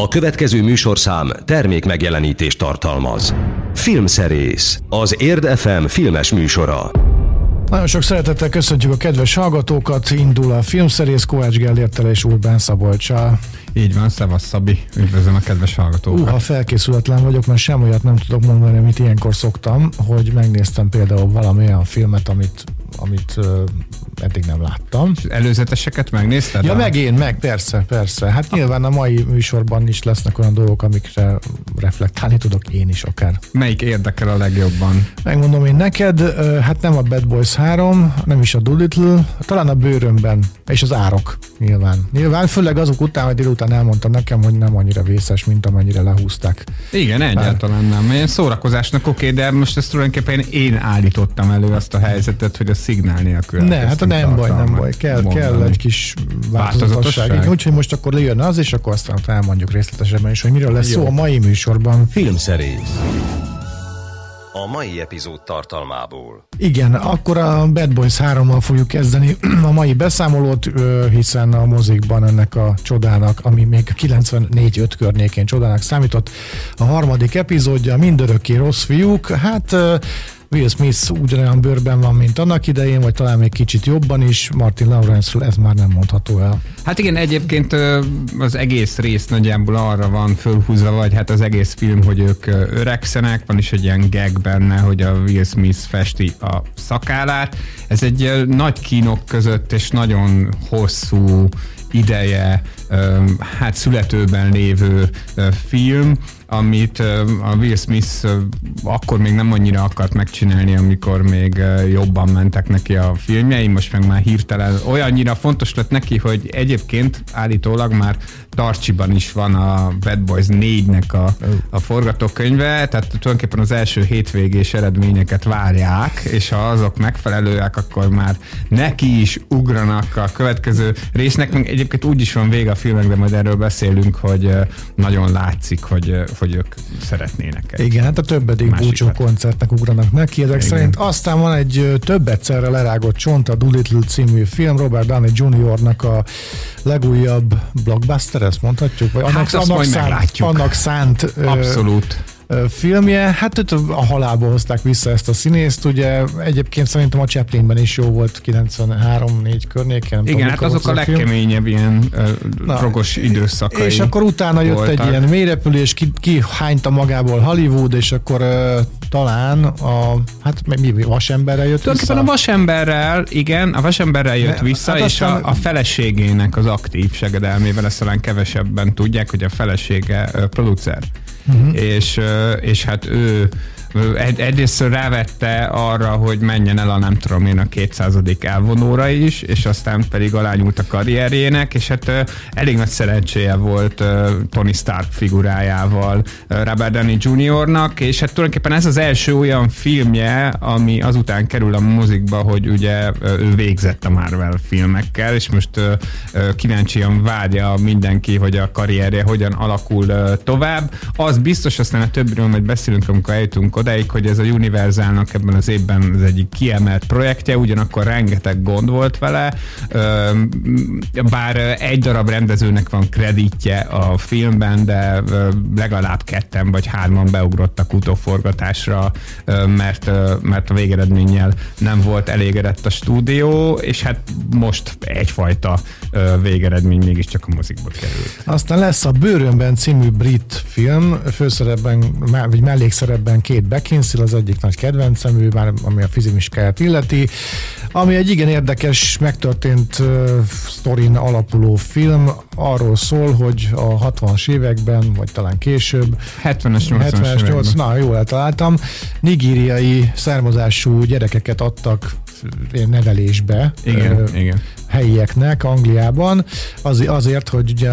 A következő műsorszám termék megjelenítést tartalmaz. Filmszerész, az Érd FM filmes műsora. Nagyon sok szeretettel köszöntjük a kedves hallgatókat, indul a filmszerész Kovács Gellértel és Urbán Szabolcsal. Így van, szevasz Szabi, üdvözlöm a kedves hallgatókat. Uh, ha felkészületlen vagyok, mert sem olyat nem tudok mondani, amit ilyenkor szoktam, hogy megnéztem például valami olyan filmet, amit, amit uh, eddig nem láttam. És előzeteseket megnézted? Ja, a... meg én, meg, persze, persze. Hát nyilván a mai műsorban is lesznek olyan dolgok, amikre reflektálni tudok én is akár. Melyik érdekel a legjobban? Megmondom én neked, hát nem a Bad Boys 3, nem is a Doolittle, talán a bőrömben, és az árok nyilván. Nyilván, főleg azok után, hogy délután elmondta nekem, hogy nem annyira vészes, mint amennyire lehúzták. Igen, egyáltalán nem. Ilyen szórakozásnak oké, de most ezt tulajdonképpen én állítottam elő azt a helyzetet, hogy a szignál nélkül. Ne, hát nem baj, nem baj. Kell, kell egy kis változatosság. Úgyhogy most akkor lejön az, és akkor aztán elmondjuk részletesebben is, hogy miről lesz Jó. szó a mai műsorban. Filmszerész. A mai epizód tartalmából. Igen, akkor a Bad Boys 3-mal fogjuk kezdeni a mai beszámolót, hiszen a mozikban ennek a csodának, ami még 94-5 környékén csodának számított, a harmadik epizódja, mindörökké rossz fiúk, hát Will Smith ugyanolyan bőrben van, mint annak idején, vagy talán még kicsit jobban is. Martin Lawrence-ről ez már nem mondható el. Hát igen, egyébként az egész rész nagyjából arra van fölhúzva, vagy hát az egész film, hogy ők öregszenek, van is egy ilyen gag benne, hogy a Will Smith festi a szakálát. Ez egy nagy kínok között és nagyon hosszú ideje hát születőben lévő film, amit a Will Smith akkor még nem annyira akart megcsinálni, amikor még jobban mentek neki a filmjei, most meg már hirtelen olyannyira fontos lett neki, hogy egyébként állítólag már Tarcsiban is van a Bad Boys 4-nek a, a forgatókönyve, tehát tulajdonképpen az első hétvégés eredményeket várják, és ha azok megfelelőek, akkor már neki is ugranak a következő résznek, egyébként úgy is van vége a filmek, de majd erről beszélünk, hogy nagyon látszik, hogy, hogy ők szeretnének. Igen, hát a többedik búcsú koncertnek ugranak neki, ezek Igen. szerint. Aztán van egy több egyszerre lerágott csont, a Doolittle című film, Robert Downey Jr.-nak a legújabb blockbuster, ezt mondhatjuk? Vagy hát annak, annak, szánt, annak szánt Abszolút filmje, hát őt a halálból hozták vissza ezt a színészt, ugye egyébként szerintem a Chaplinben is jó volt 93-4 környéken. Igen, tudom, hát azok a, a legkeményebb ilyen uh, rogos időszakai. És akkor utána jött voltak. egy ilyen mélyrepülés, ki, ki hányta magából Hollywood, és akkor uh, talán a, hát mi, vasemberrel jött vissza? a vasemberrel, igen, a vasemberrel jött vissza, hát és aztán... a, a feleségének az aktív segedelmével, ezt talán kevesebben tudják, hogy a felesége uh, producer. Uh-huh. És, és hát ő egyrészt rávette arra, hogy menjen el a nem tudom én a 200. elvonóra is, és aztán pedig alányult a karrierjének, és hát elég nagy szerencséje volt Tony Stark figurájával Robert Downey Jr.-nak, és hát tulajdonképpen ez az első olyan filmje, ami azután kerül a mozikba, hogy ugye ő végzett a Marvel filmekkel, és most kíváncsian várja mindenki, hogy a karrierje hogyan alakul tovább. Az biztos, aztán a többiről majd beszélünk, amikor eljutunk odáig, hogy ez a Universalnak ebben az évben az egyik kiemelt projektje, ugyanakkor rengeteg gond volt vele, bár egy darab rendezőnek van kreditje a filmben, de legalább ketten vagy hárman beugrottak utóforgatásra, mert, mert a végeredménnyel nem volt elégedett a stúdió, és hát most egyfajta végeredmény mégiscsak a mozikba került. Aztán lesz a Bőrönben című brit film, főszerepben, vagy mellékszerepben két Beckinsale az egyik nagy kedvencem, ő már ami a fizimiskáját illeti, ami egy igen érdekes, megtörtént uh, sztorin alapuló film, arról szól, hogy a 60-as években, vagy talán később, 70-es, 80-as 80, na jól eltaláltam, nigériai származású gyerekeket adtak nevelésbe. Igen, uh, igen helyieknek Angliában, az, azért, hogy ugye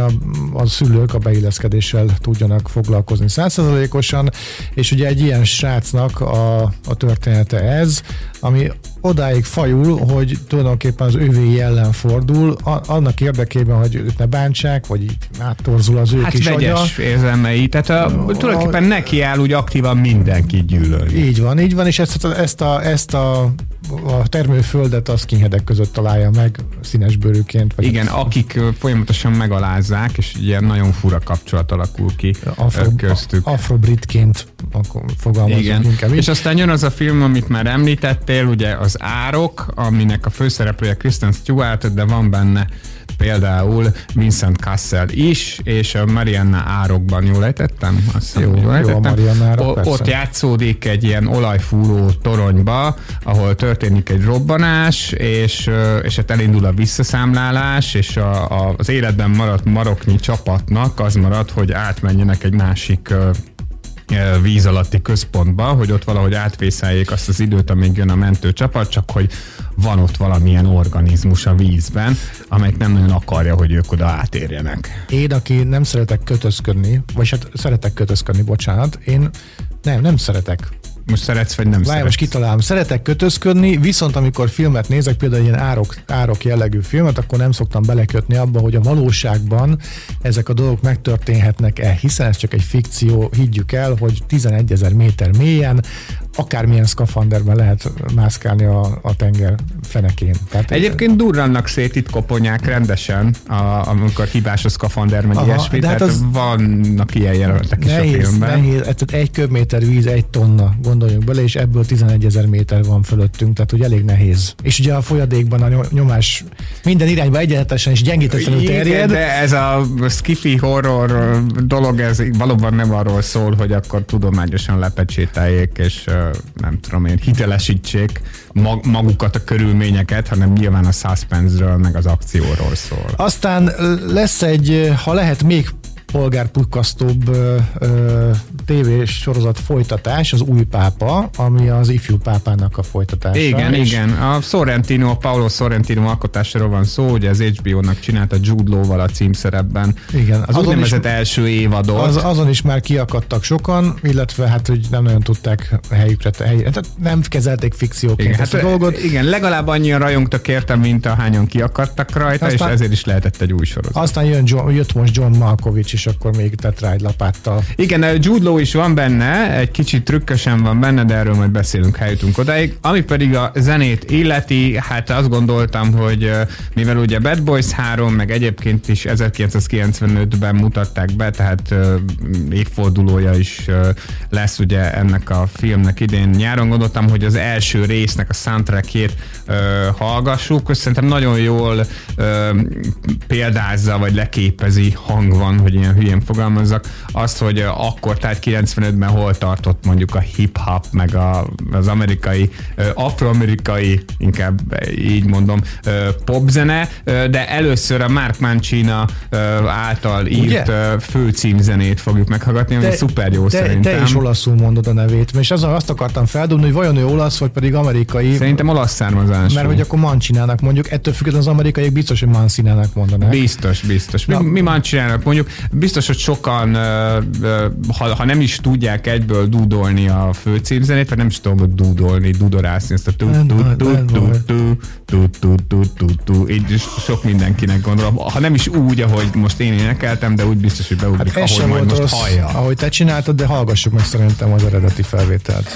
a, szülők a beilleszkedéssel tudjanak foglalkozni százszerzalékosan, és ugye egy ilyen srácnak a, a története ez, ami odáig fajul, hogy tulajdonképpen az ővé ellen fordul, a, annak érdekében, hogy őt ne bántsák, vagy áttorzul az ő hát kis vegyes agya. érzelmei, tehát a, a, tulajdonképpen neki áll úgy aktívan mindenki gyűlölni. Így van, így van, és ezt, ezt, a, ezt a a termőföldet a skinheadek között találja meg színes bőrűként. Vagy Igen, akik folyamatosan megalázzák, és ilyen nagyon fura kapcsolat alakul ki Afro, köztük. Afrobritként fogalmazunk Igen. inkább. És aztán jön az a film, amit már említettél, ugye az Árok, aminek a főszereplője Kristen Stewart, de van benne például Vincent Cassel is, és a Marianna árokban, jól ejtettem? Azt jó, jól ejtettem? Jó, árok, o- ott játszódik egy ilyen olajfúró toronyba, ahol történik egy robbanás, és, és hát elindul a visszaszámlálás, és a, a, az életben maradt maroknyi csapatnak az marad, hogy átmenjenek egy másik víz alatti központba, hogy ott valahogy átvészeljék azt az időt, amíg jön a mentőcsapat, csak hogy van ott valamilyen organizmus a vízben, amelyik nem nagyon akarja, hogy ők oda átérjenek. Én, aki nem szeretek kötözködni, vagy hát szeretek kötözködni, bocsánat, én nem, nem szeretek most szeretsz, vagy nem Várj, szeretsz? most kitalálom. Szeretek kötözködni, viszont amikor filmet nézek, például ilyen árok, árok jellegű filmet, akkor nem szoktam belekötni abba, hogy a valóságban ezek a dolgok megtörténhetnek-e, hiszen ez csak egy fikció, higgyük el, hogy 11 ezer méter mélyen akármilyen szkafanderben lehet mászkálni a, a tenger fenekén. Tehát Egyébként durrannak szét itt koponyák rendesen, a, amikor hibás a szkafander, meg ilyesmi, de hát tehát az vannak ilyen jelenetek is nehéz, a filmben. Nehéz, tehát egy köbméter víz, egy tonna, gondoljunk bele, és ebből 11 ezer méter van fölöttünk, tehát hogy elég nehéz. És ugye a folyadékban a nyomás minden irányba egyenletesen és gyengítetlenül terjed. de ez a skiffy horror dolog, ez valóban nem arról szól, hogy akkor tudományosan lepecsételjék, és nem tudom én, hitelesítsék magukat a körülményeket, hanem nyilván a suspense meg az akcióról szól. Aztán lesz egy, ha lehet még polgárpukkasztóbb tévés sorozat folytatás, az új pápa, ami az ifjú pápának a folytatása. Igen, igen. A Sorrentino, a Paolo Sorrentino alkotásáról van szó, ugye az HBO-nak csinálta Jude Law-val a címszerepben. Igen. Az úgynevezett első évadot. Az, azon is már kiakadtak sokan, illetve hát, hogy nem nagyon tudták helyükre, helyre, tehát nem kezelték fikcióként igen, ezt hát, a dolgot. Igen, legalább annyian rajongtak értem, mint ahányan kiakadtak rajta, aztán, és ezért is lehetett egy új sorozat. Aztán jön John, jött most John Malkovich is, akkor még tett rá egy lapáttal. Igen, Jude Law is van benne, egy kicsit trükkösen van benne, de erről majd beszélünk, ha jutunk odáig. Ami pedig a zenét illeti, hát azt gondoltam, hogy mivel ugye Bad Boys 3, meg egyébként is 1995-ben mutatták be, tehát évfordulója is lesz ugye ennek a filmnek idén nyáron, gondoltam, hogy az első résznek a soundtrackjét hallgassuk, szerintem nagyon jól példázza, vagy leképezi hang van, hogy ilyen hülyén fogalmazzak, azt, hogy akkor, tehát 95-ben hol tartott mondjuk a hip-hop, meg a, az amerikai, afroamerikai, inkább így mondom, popzene, de először a Mark Mancina által írt Ugye? főcímzenét fogjuk meghallgatni, ami szuper jó te, szerintem. Te is olaszul mondod a nevét, és azon azt akartam feldobni, hogy vajon ő olasz, vagy pedig amerikai. Szerintem olasz származású. Mert hogy akkor Mancinának mondjuk, ettől függetlenül az amerikaiak biztos, hogy Mancinának mondanak. Biztos, biztos. Mi, mi Mancinának mondjuk, biztos, hogy sokan, ha, ha nem is tudják egyből dúdolni a főcímzenét, vagy nem is tudom, hogy dúdolni, dudorászni, ezt a tu tu tu tu tu tu tu tu tu tu így sok mindenkinek gondolom. Ha nem is úgy, ahogy most én énekeltem, de úgy biztos, hogy beugrik, hát ahogy majd most rossz, hallja. Ahogy te csináltad, de hallgassuk meg szerintem az eredeti felvételt.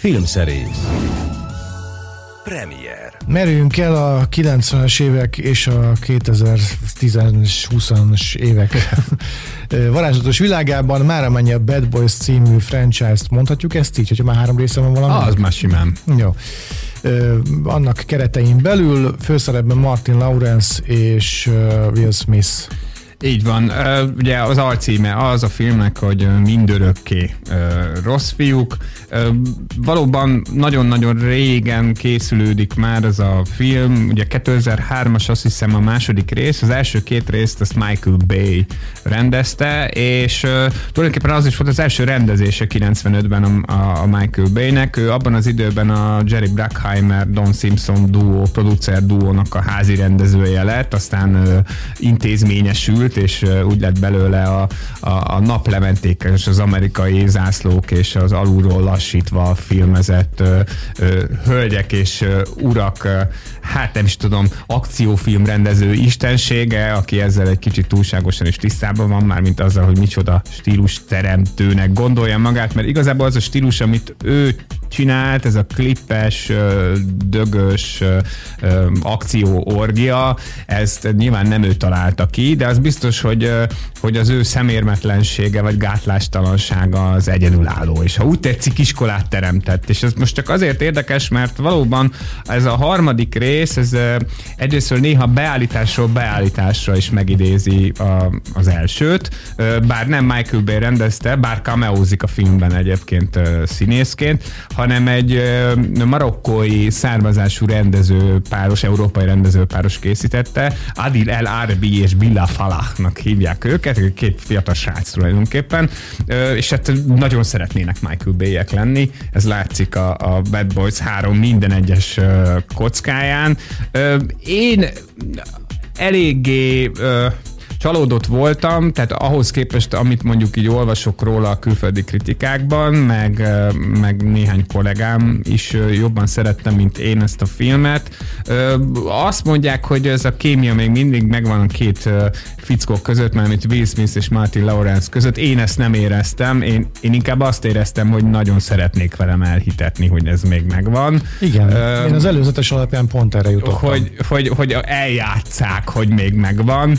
Filmszerész Premier Merüljünk el a 90-es évek és a 2010-20-as évek varázslatos világában már amennyi a Bad Boys című franchise-t mondhatjuk ezt így, hogyha már három része van valami? Az már simán. Jó. Annak keretein belül főszerepben Martin Lawrence és Will Smith így van. Ugye az alcíme az a filmnek, hogy mindörökké rossz fiúk. Valóban nagyon-nagyon régen készülődik már ez a film. Ugye 2003-as azt hiszem a második rész. Az első két részt azt Michael Bay rendezte, és tulajdonképpen az is volt az első rendezése 95-ben a, Michael Bay-nek. Ő abban az időben a Jerry Bruckheimer, Don Simpson duo, producer duónak a házi rendezője lett, aztán intézményesült, ült, és úgy lett belőle a, a, a naplementék és az amerikai zászlók és az alulról lassítva filmezett ö, ö, hölgyek és ö, urak, ö, hát nem is tudom, akciófilm rendező istensége, aki ezzel egy kicsit túlságosan is tisztában van, már mint azzal, hogy micsoda stílus teremtőnek gondolja magát, mert igazából az a stílus, amit ő csinált, ez a klippes, dögös akció orgia, ezt nyilván nem ő találta ki, de az biztos, hogy, hogy az ő szemérmetlensége vagy gátlástalansága az egyedülálló, és ha úgy tetszik, iskolát teremtett. És ez most csak azért érdekes, mert valóban ez a harmadik rész, ez egyrészt néha beállításról beállításra is megidézi a, az elsőt, bár nem Michael Bay rendezte, bár cameózik a filmben egyébként színészként, hanem egy marokkói származású rendező páros, európai rendező páros készítette, Adil El Arabi és Billa Falahnak hívják őket, két fiatal srác tulajdonképpen, és hát nagyon szeretnének Michael bay lenni, ez látszik a, a Bad Boys 3 minden egyes kockáján. Én eléggé csalódott voltam, tehát ahhoz képest, amit mondjuk így olvasok róla a külföldi kritikákban, meg, meg néhány kollégám is jobban szerettem, mint én ezt a filmet. Azt mondják, hogy ez a kémia még mindig megvan a két fickó között, mert mint Will Smith és Martin Lawrence között. Én ezt nem éreztem, én, én inkább azt éreztem, hogy nagyon szeretnék velem elhitetni, hogy ez még megvan. Igen, uh, én az előzetes alapján pont erre jutottam. Hogy, hogy, hogy eljátszák, hogy még megvan,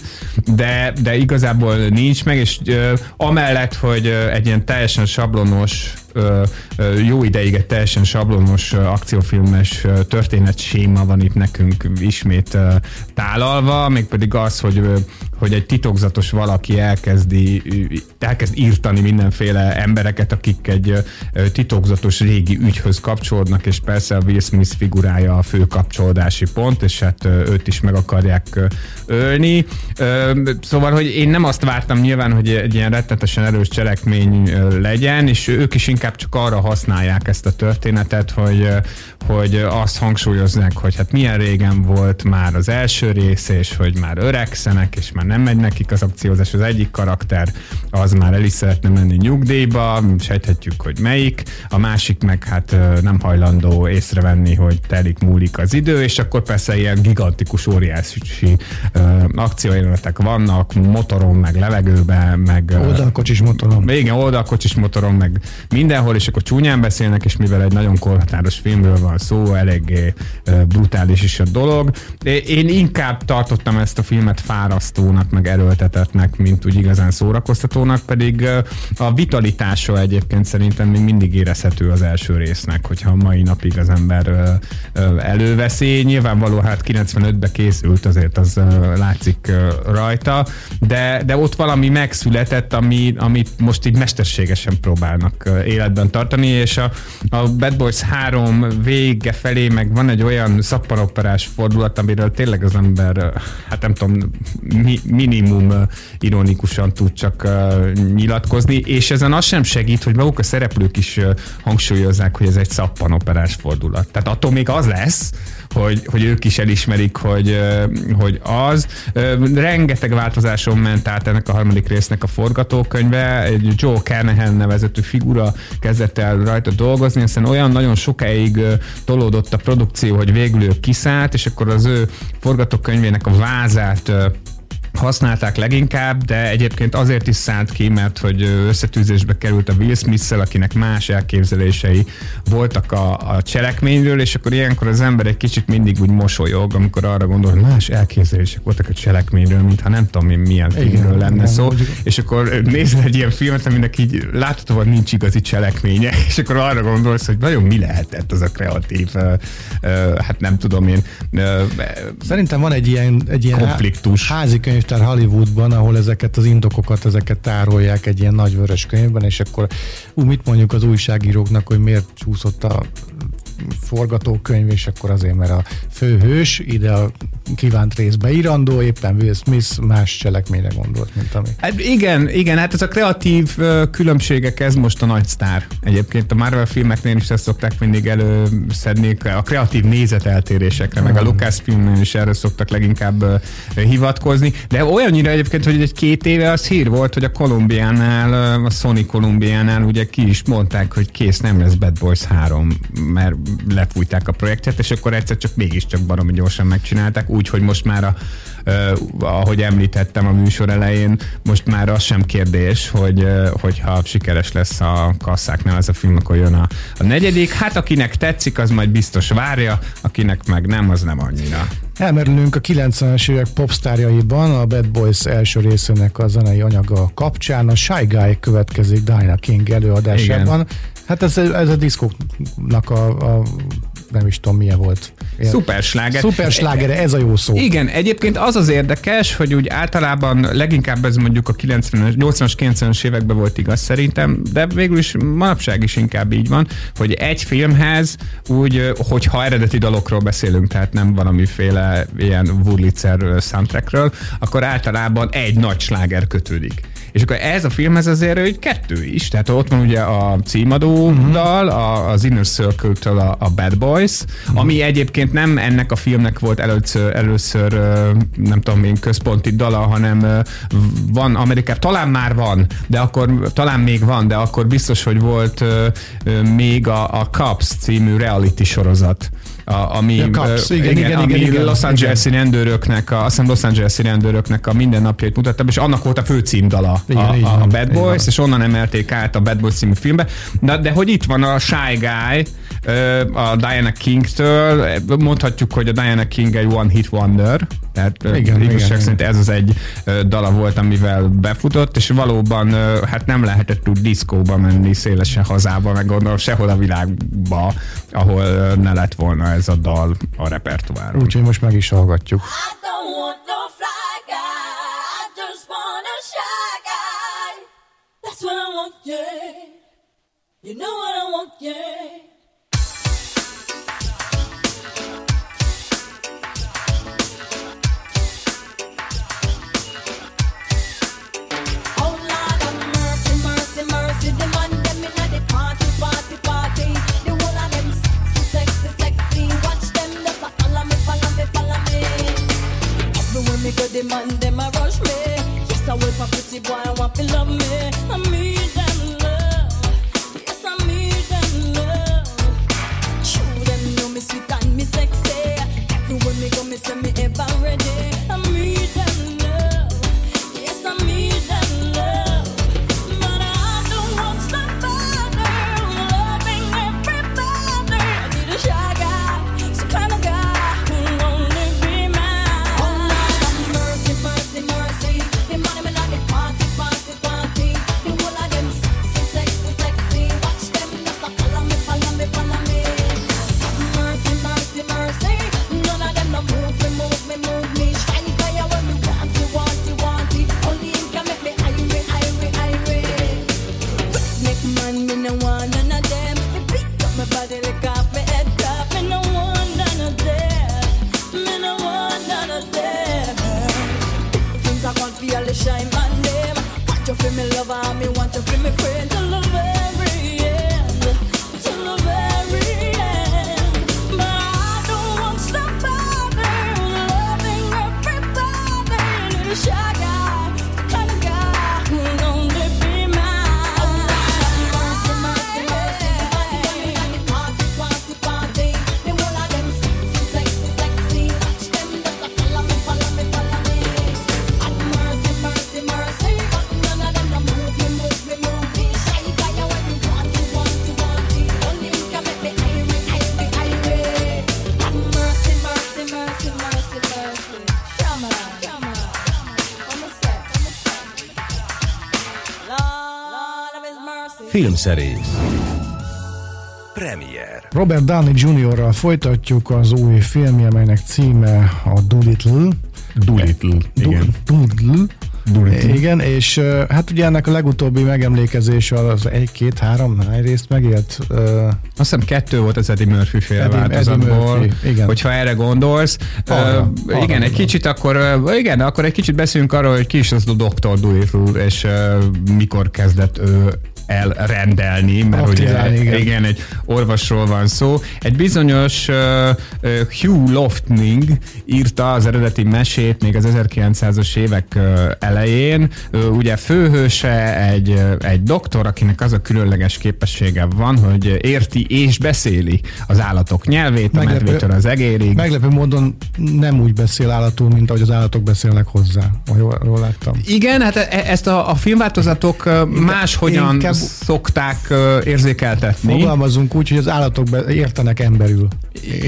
de de, igazából nincs meg, és ö, amellett, hogy ö, egy ilyen teljesen sablonos ö, ö, jó ideig egy teljesen sablonos ö, akciófilmes ö, történetséma van itt nekünk ismét ö, tálalva, mégpedig az, hogy ö, hogy egy titokzatos valaki elkezdi, elkezd írtani mindenféle embereket, akik egy titokzatos régi ügyhöz kapcsolódnak, és persze a Will Smith figurája a fő kapcsolódási pont, és hát őt is meg akarják ölni. Szóval, hogy én nem azt vártam nyilván, hogy egy ilyen rettetesen erős cselekmény legyen, és ők is inkább csak arra használják ezt a történetet, hogy, hogy azt hangsúlyozzák, hogy hát milyen régen volt már az első rész, és hogy már öregszenek, és már nem megy nekik az akciózás. Az egyik karakter az már el is szeretne menni nyugdíjba, sejthetjük, hogy melyik, a másik meg hát nem hajlandó észrevenni, hogy telik múlik az idő, és akkor persze ilyen gigantikus, óriási akciójelenetek vannak, motoron, meg levegőben, meg... Oldalkocsis motoron. Igen, oldalkocsis motoron, meg mindenhol, és akkor csúnyán beszélnek, és mivel egy nagyon korhatáros filmről van szó, eléggé brutális is a dolog. Én inkább tartottam ezt a filmet fárasztónak, meg erőltetetnek, mint úgy igazán szórakoztatónak, pedig a vitalitása egyébként szerintem még mindig érezhető az első résznek, hogyha a mai napig az ember előveszi. Nyilvánvaló, hát 95-be készült, azért az látszik rajta, de, de ott valami megszületett, ami, amit most így mesterségesen próbálnak életben tartani, és a, a Bad Boys 3 vége felé meg van egy olyan szappanoperás fordulat, amiről tényleg az ember, hát nem tudom, mi, minimum ironikusan tud csak nyilatkozni, és ezen az sem segít, hogy maguk a szereplők is hangsúlyozzák, hogy ez egy szappanoperás fordulat. Tehát attól még az lesz, hogy, hogy ők is elismerik, hogy, hogy az. Rengeteg változáson ment át ennek a harmadik résznek a forgatókönyve. Egy Joe Carnahan nevezetű figura kezdett el rajta dolgozni, hiszen olyan nagyon sokáig tolódott a produkció, hogy végül ő kiszállt, és akkor az ő forgatókönyvének a vázát használták leginkább, de egyébként azért is szállt ki, mert hogy összetűzésbe került a Will smith akinek más elképzelései voltak a, a cselekményről, és akkor ilyenkor az ember egy kicsit mindig úgy mosolyog, amikor arra gondol, hogy más elképzelések voltak a cselekményről, mintha nem tudom én milyen filmről lenne igen, szó, igen. és akkor nézel egy ilyen filmet, aminek így láthatóan nincs igazi cselekménye, és akkor arra gondolsz, hogy nagyon mi lehetett az a kreatív, uh, uh, hát nem tudom én. Uh, Szerintem van egy ilyen, egy ilyen konfliktus. házi könyvtár Hollywoodban, ahol ezeket az indokokat, ezeket tárolják egy ilyen nagy vörös könyvben, és akkor ú, mit mondjuk az újságíróknak, hogy miért csúszott a forgatókönyv, és akkor azért, mert a főhős ide a kívánt részbe írandó, éppen Will Smith más cselekményre gondolt, mint ami. Hát igen, igen, hát ez a kreatív különbségek, ez most a nagy sztár. Egyébként a Marvel filmeknél is ezt szokták mindig előszedni, a kreatív nézeteltérésekre, meg a Lucas filmnél is erre szoktak leginkább hivatkozni, de olyannyira egyébként, hogy egy két éve az hír volt, hogy a Kolumbiánál, a Sony Kolumbiánál ugye ki is mondták, hogy kész, nem lesz Bad Boys 3, mert lefújták a projektet, és akkor egyszer csak mégiscsak baromi gyorsan megcsinálták, úgyhogy most már a, Uh, ahogy említettem a műsor elején, most már az sem kérdés, hogy uh, hogyha sikeres lesz a kasszáknál ez a film, akkor jön a, a negyedik. Hát akinek tetszik, az majd biztos várja, akinek meg nem, az nem annyira. Elmerülünk a 90-es évek popstárjaiban, a Bad Boys első részének a zenei anyaga kapcsán. A Shy Guy következik Dinah King előadásában. Igen. Hát ez, ez a diszkóknak a, a nem is tudom milyen volt. Szupersláger. Szupersláger, ez a jó szó. Igen, egyébként az az érdekes, hogy úgy általában leginkább ez mondjuk a 90 80-as, 90-es években volt igaz szerintem, de végül is manapság is inkább így van, hogy egy filmhez úgy, hogyha eredeti dalokról beszélünk, tehát nem valamiféle ilyen Wurlitzer soundtrackről, akkor általában egy nagy sláger kötődik. És akkor ez a filmhez azért hogy kettő is. Tehát ott van ugye a címadó dal, a, az Inner Circle-től a, a Bad Boys, ami egyébként nem ennek a filmnek volt először, először nem tudom én, központi dala, hanem van Amerikában, talán már van, de akkor talán még van, de akkor biztos, hogy volt még a, a Cups című reality sorozat a, ami, ja, Cups, igen, igen, igen, ami igen, igen, Los Angeles-i rendőröknek, a, azt hiszem Los Angeles-i rendőröknek a mindennapjait mutattam, és annak volt a főcímdala igen, a, a, a Bad Boys, és onnan emelték át a Bad Boys című filmbe. De, de hogy itt van a Shy Guy, a Diana King-től, mondhatjuk, hogy a Diana King egy one hit wonder, tehát igen, igazság igen, szerint ez az egy dala volt, amivel befutott, és valóban hát nem lehetett úgy diszkóba menni szélesen hazába, meg gondolom sehol a világba, ahol ne lett volna ez a dal a repertoáron. Úgyhogy most meg is hallgatjuk. You know what I want, yeah. The man them a rush me. Yes, I wait for pretty boy, I want to love me. I need Filmszerész Premier Robert Downey Jr.-ral folytatjuk az új filmje, melynek címe a Doolittle. Doolittle, igen. Doolittle. Doolittle. Igen, és hát ugye ennek a legutóbbi megemlékezés az egy, két, három, hány részt megélt? Ö, Azt hiszem kettő volt az Eddie Murphy féle Eddie- változatból, Eddie Murphy, igen. hogyha erre gondolsz. Arra, Ö, arra igen, egy gondolom. kicsit akkor, ö, igen, akkor egy kicsit beszéljünk arról, hogy ki is az a Dr. Dolittle, és ö, mikor kezdett ő elrendelni, mert ugye Praktizálni, igen. igen, egy orvosról van szó. Egy bizonyos uh, uh, Hugh Lofting írta az eredeti mesét még az 1900-as évek uh, elején. Uh, ugye főhőse egy, uh, egy doktor, akinek az a különleges képessége van, hogy érti és beszéli az állatok nyelvét, a Meglepő- medvétől az egérig. meglepő módon nem úgy beszél állatul, mint ahogy az állatok beszélnek hozzá. Ha jól, jól láttam. Igen, hát e- ezt a, a filmváltozatok máshogyan szokták ö, érzékeltetni. Fogalmazunk úgy, hogy az állatok értenek emberül.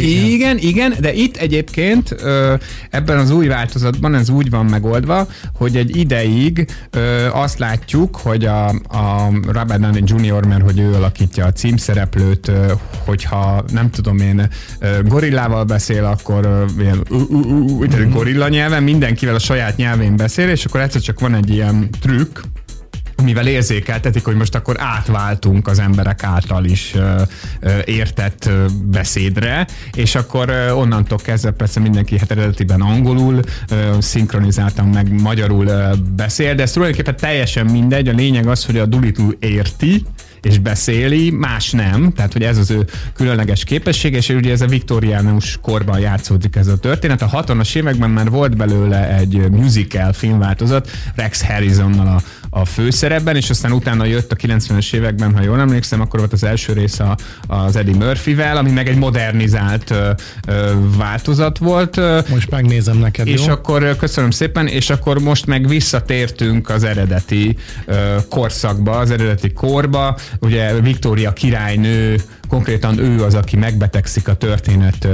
Igen, igen, de itt egyébként ebben az új változatban ez úgy van megoldva, hogy egy ideig azt látjuk, hogy a, a Robert Downey Jr., mert hogy ő alakítja a címszereplőt, ö, hogyha nem tudom én gorillával beszél, akkor ö, ilyen uh, uh, uh, uh, gorilla nyelven, mindenkivel a saját nyelvén beszél, és akkor egyszer csak van egy ilyen trükk, mivel érzékeltetik, hogy most akkor átváltunk az emberek által is értett beszédre, és akkor onnantól kezdve persze mindenki hát eredetiben angolul, ö, szinkronizáltan meg magyarul beszél, de ez tulajdonképpen teljesen mindegy, a lényeg az, hogy a Doolittle érti, és beszéli, más nem, tehát hogy ez az ő különleges képessége, és ugye ez a viktoriánus korban játszódik ez a történet. A 60-as években már volt belőle egy musical filmváltozat, Rex Harrisonnal a, a főszerepben, és aztán utána jött a 90-es években, ha jól emlékszem, akkor volt az első rész a, az Eddie Murphy-vel, ami meg egy modernizált ö, ö, változat volt. Most megnézem neked, és jó? akkor köszönöm szépen, és akkor most meg visszatértünk az eredeti ö, korszakba, az eredeti korba. Ugye Viktória királynő, konkrétan ő az, aki megbetegszik a történet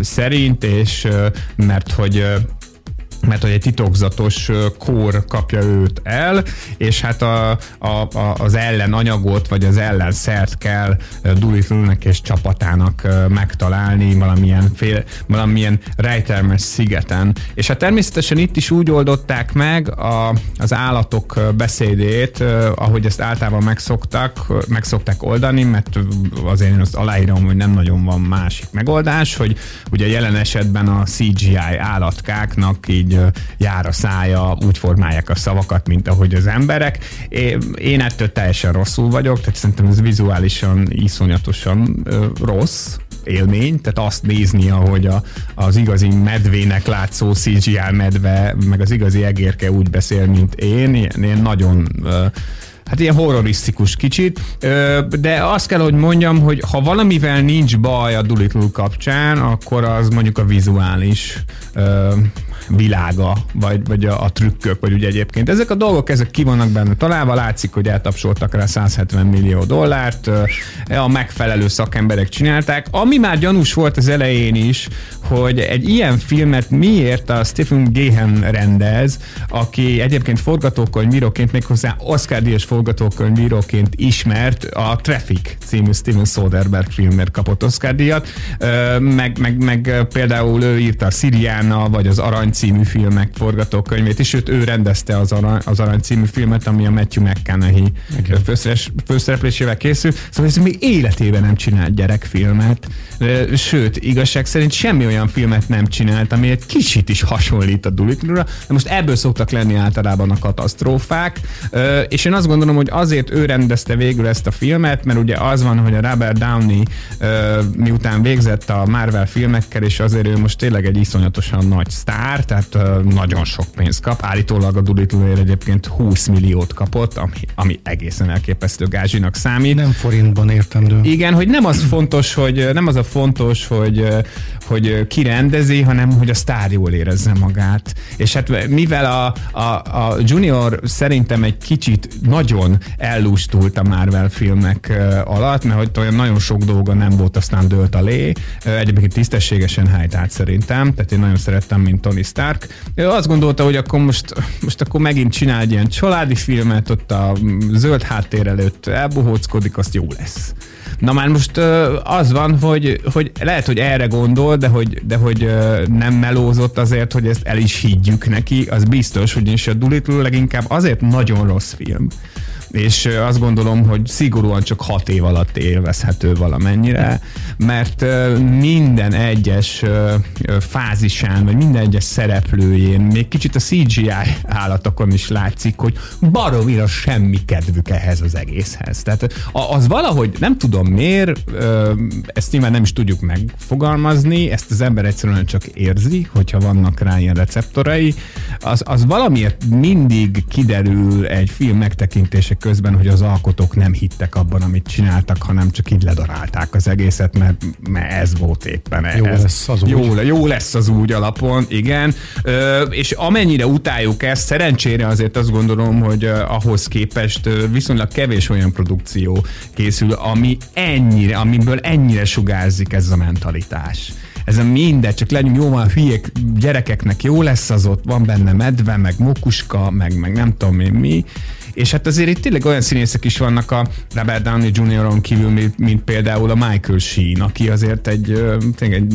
szerint, és mert hogy mert hogy egy titokzatos kór kapja őt el, és hát a, a, a, az ellenanyagot, vagy az ellenszert kell Doolittle-nek és csapatának megtalálni valamilyen, fél, valamilyen rejtelmes szigeten. És hát természetesen itt is úgy oldották meg a, az állatok beszédét, ahogy ezt általában megszoktak, megszokták oldani, mert azért én azt aláírom, hogy nem nagyon van másik megoldás, hogy ugye jelen esetben a CGI állatkáknak így ö, jár a szája, úgy formálják a szavakat, mint ahogy az emberek. Én ettől teljesen rosszul vagyok, tehát szerintem ez vizuálisan iszonyatosan rossz, élmény, tehát azt nézni, ahogy a, az igazi medvének látszó CGI medve, meg az igazi egérke úgy beszél, mint én, ilyen nagyon Hát ilyen horrorisztikus kicsit, de azt kell, hogy mondjam, hogy ha valamivel nincs baj a Doolittle kapcsán, akkor az mondjuk a vizuális világa, vagy, vagy a, a trükkök, vagy ugye egyébként. Ezek a dolgok, ezek ki vannak benne találva, látszik, hogy eltapsoltak rá 170 millió dollárt, a megfelelő szakemberek csinálták. Ami már gyanús volt az elején is, hogy egy ilyen filmet miért a Stephen Gahan rendez, aki egyébként forgatókönyvíróként, méghozzá Oscar díjas forgatókönyvíróként ismert, a Traffic című Steven Soderbergh filmért kapott Oscar díjat, meg, meg, meg például ő írta a Siriana, vagy az Arany című filmek forgatókönyvét is, sőt ő rendezte az Arany, az Arany című filmet, ami a Matthew McConaughey főszeres- főszereplésével készül, szóval ez még életében nem csinált gyerekfilmet, sőt, igazság szerint semmi olyan filmet nem csinált, ami egy kicsit is hasonlít a Doolittle-ra, de most ebből szoktak lenni általában a katasztrófák, és én azt gondolom, hogy azért ő rendezte végül ezt a filmet, mert ugye az van, hogy a Robert Downey miután végzett a Marvel filmekkel, és azért ő most tényleg egy iszonyatosan nagy sztár, tehát nagyon sok pénzt kap. Állítólag a Doolittle egyébként 20 milliót kapott, ami, ami egészen elképesztő gázsinak számít. Nem forintban értendő. Igen, hogy nem az fontos, hogy nem az a fontos, hogy hogy ki rendezi, hanem hogy a sztár jól érezze magát. És hát mivel a, a, a Junior szerintem egy kicsit nagyon ellustult a Marvel filmek alatt, mert hogy olyan nagyon sok dolga nem volt, aztán dőlt a lé. Egyébként tisztességesen hájtált szerintem, tehát én nagyon szerettem, mint Tony Stark. Ő azt gondolta, hogy akkor most, most akkor megint csinál egy ilyen családi filmet, ott a zöld háttér előtt elbohóckodik, azt jó lesz. Na már most az van, hogy, hogy lehet, hogy erre gondol, de hogy, de hogy nem melózott azért, hogy ezt el is higgyük neki, az biztos, ugyanis a Doolittle leginkább azért nagyon rossz film, és azt gondolom, hogy szigorúan csak hat év alatt élvezhető valamennyire, mert minden egyes fázisán, vagy minden egyes szereplőjén, még kicsit a CGI állatokon is látszik, hogy baromira semmi kedvük ehhez az egészhez. Tehát az valahogy, nem tudom miért, ezt nyilván nem is tudjuk megfogalmazni, ezt az ember egyszerűen csak érzi, hogyha vannak rá ilyen receptorai, az, az valamiért mindig kiderül egy film megtekintése közben, hogy az alkotók nem hittek abban, amit csináltak, hanem csak így ledarálták az egészet, mert, mert ez volt éppen. Jó ez, lesz az úgy. jó, le- jó lesz az úgy alapon, igen. Ö, és amennyire utáljuk ezt, szerencsére azért azt gondolom, hogy ahhoz képest viszonylag kevés olyan produkció készül, ami ennyire, amiből ennyire sugárzik ez a mentalitás. Ez a minden, csak legyünk jó, van hülyék gyerekeknek jó lesz az ott, van benne medve, meg mokuska, meg, meg nem tudom én mi, és hát azért itt tényleg olyan színészek is vannak a Robert Downey Jr.-on kívül, mint, mint például a Michael Sheen, aki azért egy, tényleg egy,